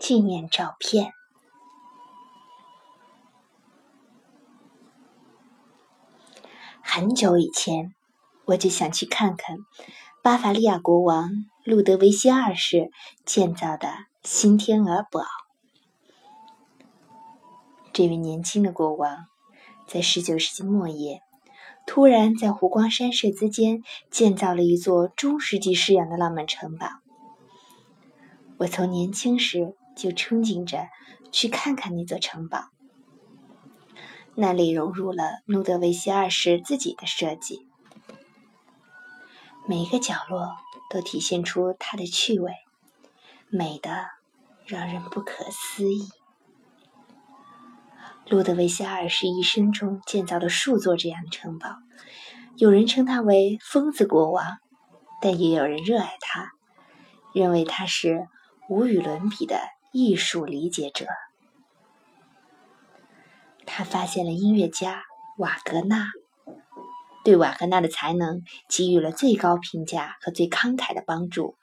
纪念照片。很久以前，我就想去看看巴伐利亚国王路德维希二世建造的新天鹅堡。这位年轻的国王，在十九世纪末叶，突然在湖光山色之间建造了一座中世纪式样的浪漫城堡。我从年轻时就憧憬着去看看那座城堡。那里融入了路德维希二世自己的设计，每个角落都体现出他的趣味，美的让人不可思议。路德维希二世一生中建造了数座这样的城堡，有人称他为“疯子国王”，但也有人热爱他，认为他是无与伦比的艺术理解者。他发现了音乐家瓦格纳，对瓦格纳的才能给予了最高评价和最慷慨的帮助，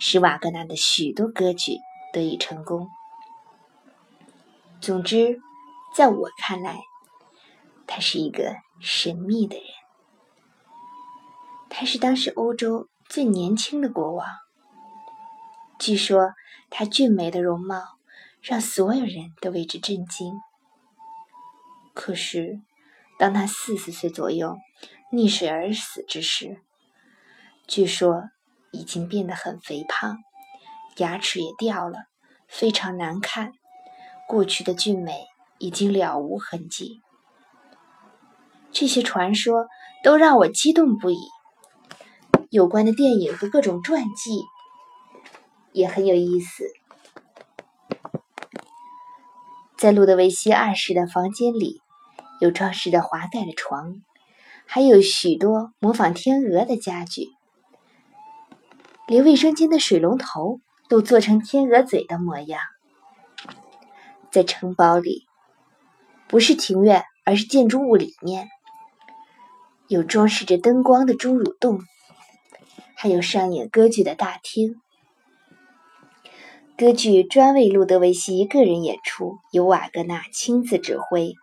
使瓦格纳的许多歌剧得以成功。总之，在我看来，他是一个神秘的人。他是当时欧洲最年轻的国王。据说他俊美的容貌让所有人都为之震惊。可是，当他四十岁左右溺水而死之时，据说已经变得很肥胖，牙齿也掉了，非常难看。过去的俊美已经了无痕迹。这些传说都让我激动不已。有关的电影和各种传记也很有意思。在路德维希二世的房间里。有装饰着华盖的床，还有许多模仿天鹅的家具，连卫生间的水龙头都做成天鹅嘴的模样。在城堡里，不是庭院，而是建筑物里面，有装饰着灯光的侏儒洞，还有上演歌剧的大厅。歌剧专为路德维希一个人演出，由瓦格纳亲自指挥。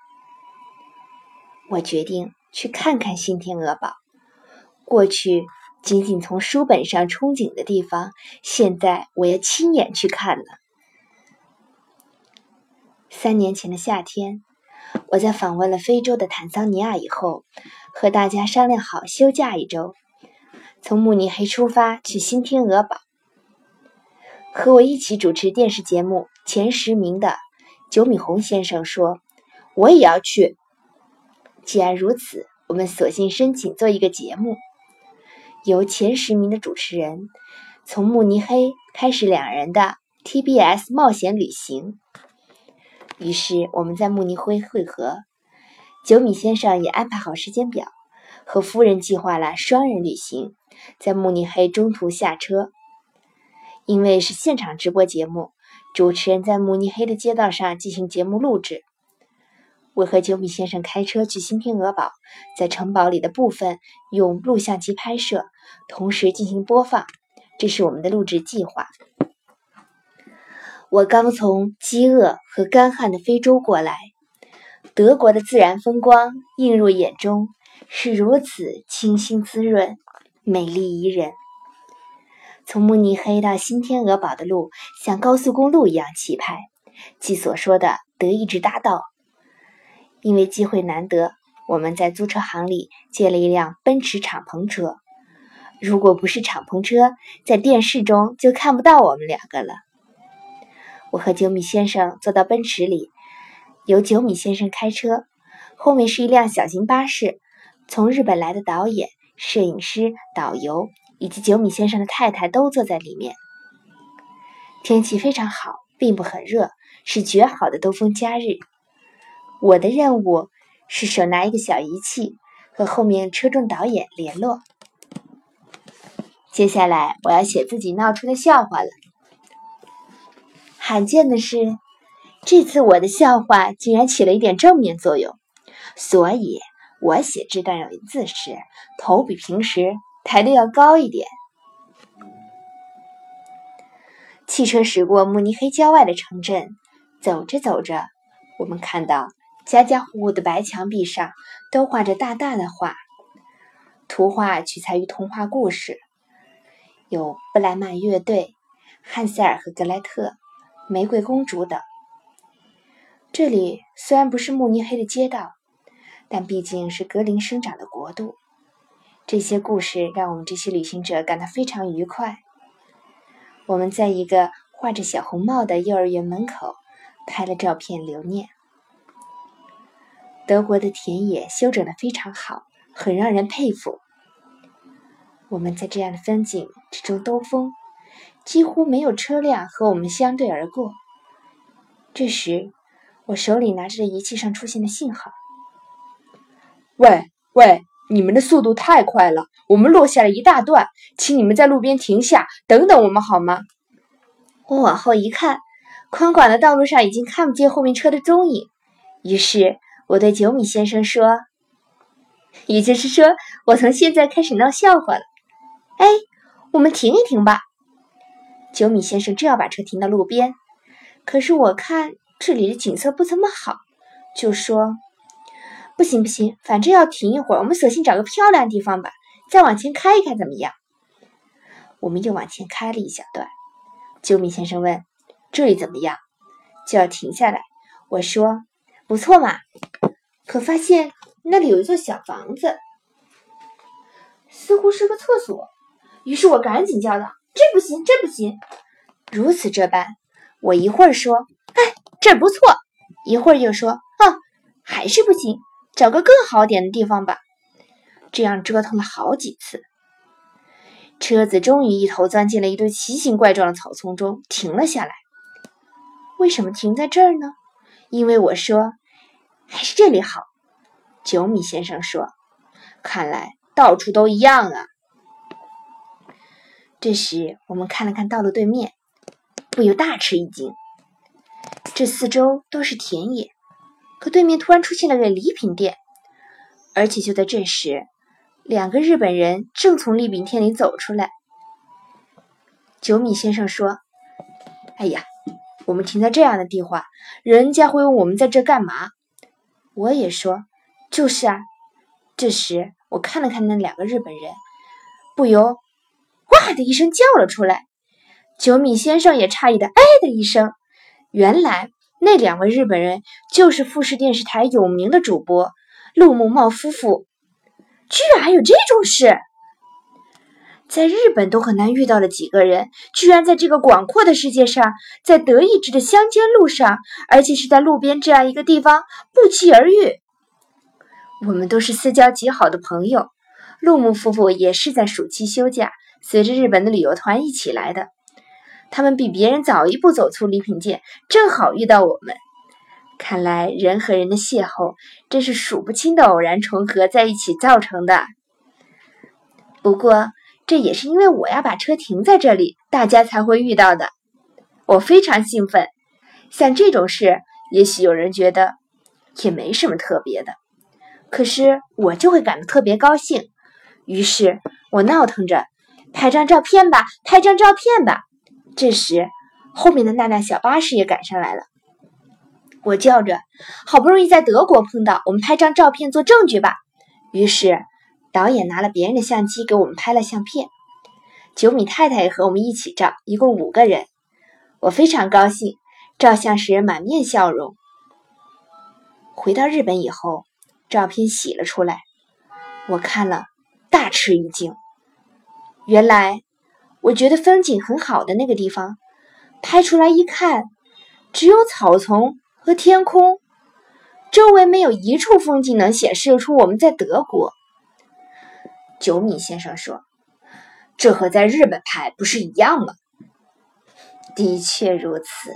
我决定去看看新天鹅堡。过去仅仅从书本上憧憬的地方，现在我要亲眼去看了。三年前的夏天，我在访问了非洲的坦桑尼亚以后，和大家商量好休假一周，从慕尼黑出发去新天鹅堡。和我一起主持电视节目前十名的九米红先生说：“我也要去。”既然如此，我们索性申请做一个节目，由前十名的主持人从慕尼黑开始两人的 TBS 冒险旅行。于是我们在慕尼黑会合，九米先生也安排好时间表，和夫人计划了双人旅行，在慕尼黑中途下车。因为是现场直播节目，主持人在慕尼黑的街道上进行节目录制。我和九米先生开车去新天鹅堡，在城堡里的部分用录像机拍摄，同时进行播放。这是我们的录制计划。我刚从饥饿和干旱的非洲过来，德国的自然风光映入眼中，是如此清新滋润、美丽宜人。从慕尼黑到新天鹅堡的路像高速公路一样气派，即所说的德意志大道。因为机会难得，我们在租车行里借了一辆奔驰敞篷车。如果不是敞篷车，在电视中就看不到我们两个了。我和九米先生坐到奔驰里，由九米先生开车，后面是一辆小型巴士。从日本来的导演、摄影师、导游以及九米先生的太太都坐在里面。天气非常好，并不很热，是绝好的兜风假日。我的任务是手拿一个小仪器和后面车中导演联络。接下来我要写自己闹出的笑话了。罕见的是，这次我的笑话竟然起了一点正面作用，所以我写这段文字时头比平时抬得要高一点。汽车驶过慕尼黑郊外的城镇，走着走着，我们看到家家户户的白墙壁上都画着大大的画，图画取材于童话故事，有布莱曼乐队、汉塞尔和格莱特、玫瑰公主等。这里虽然不是慕尼黑的街道，但毕竟是格林生长的国度。这些故事让我们这些旅行者感到非常愉快。我们在一个画着小红帽的幼儿园门口拍了照片留念。德国的田野修整的非常好，很让人佩服。我们在这样的风景之中兜风，几乎没有车辆和我们相对而过。这时，我手里拿着的仪器上出现了信号：“喂喂！”你们的速度太快了，我们落下了一大段，请你们在路边停下，等等我们好吗？我往后一看，宽广的道路上已经看不见后面车的踪影。于是我对九米先生说：“也就是说，我从现在开始闹笑话了。”哎，我们停一停吧。九米先生正要把车停到路边，可是我看这里的景色不怎么好，就说。不行不行，反正要停一会儿，我们索性找个漂亮地方吧。再往前开一开怎么样？我们又往前开了一小段。九米先生问：“这里怎么样？”就要停下来。我说：“不错嘛。”可发现那里有一座小房子，似乎是个厕所。于是我赶紧叫道：“这不行，这不行！”如此这般，我一会儿说：“哎，这儿不错。”一会儿又说：“啊，还是不行。”找个更好点的地方吧。这样折腾了好几次，车子终于一头钻进了一堆奇形怪状的草丛中，停了下来。为什么停在这儿呢？因为我说还是这里好。九米先生说：“看来到处都一样啊。”这时我们看了看道路对面，不由大吃一惊。这四周都是田野。可对面突然出现了个礼品店，而且就在这时，两个日本人正从礼品店里走出来。九米先生说：“哎呀，我们停在这样的地方，人家会问我们在这干嘛。”我也说：“就是啊。”这时我看了看那两个日本人，不由“哇”的一声叫了出来。九米先生也诧异的“哎”的一声，原来。那两位日本人就是富士电视台有名的主播陆梦茂夫妇，居然还有这种事，在日本都很难遇到的几个人，居然在这个广阔的世界上，在德意志的乡间路上，而且是在路边这样一个地方不期而遇。我们都是私交极好的朋友，陆木夫妇也是在暑期休假，随着日本的旅游团一起来的。他们比别人早一步走出礼品店，正好遇到我们。看来人和人的邂逅真是数不清的偶然重合在一起造成的。不过这也是因为我要把车停在这里，大家才会遇到的。我非常兴奋。像这种事，也许有人觉得也没什么特别的，可是我就会感到特别高兴。于是我闹腾着：“拍张照片吧，拍张照片吧。”这时，后面的那辆小巴士也赶上来了。我叫着：“好不容易在德国碰到，我们拍张照片做证据吧。”于是，导演拿了别人的相机给我们拍了相片。九米太太也和我们一起照，一共五个人。我非常高兴，照相时满面笑容。回到日本以后，照片洗了出来，我看了大吃一惊，原来。我觉得风景很好的那个地方，拍出来一看，只有草丛和天空，周围没有一处风景能显示出我们在德国。九米先生说：“这和在日本拍不是一样吗？”的确如此。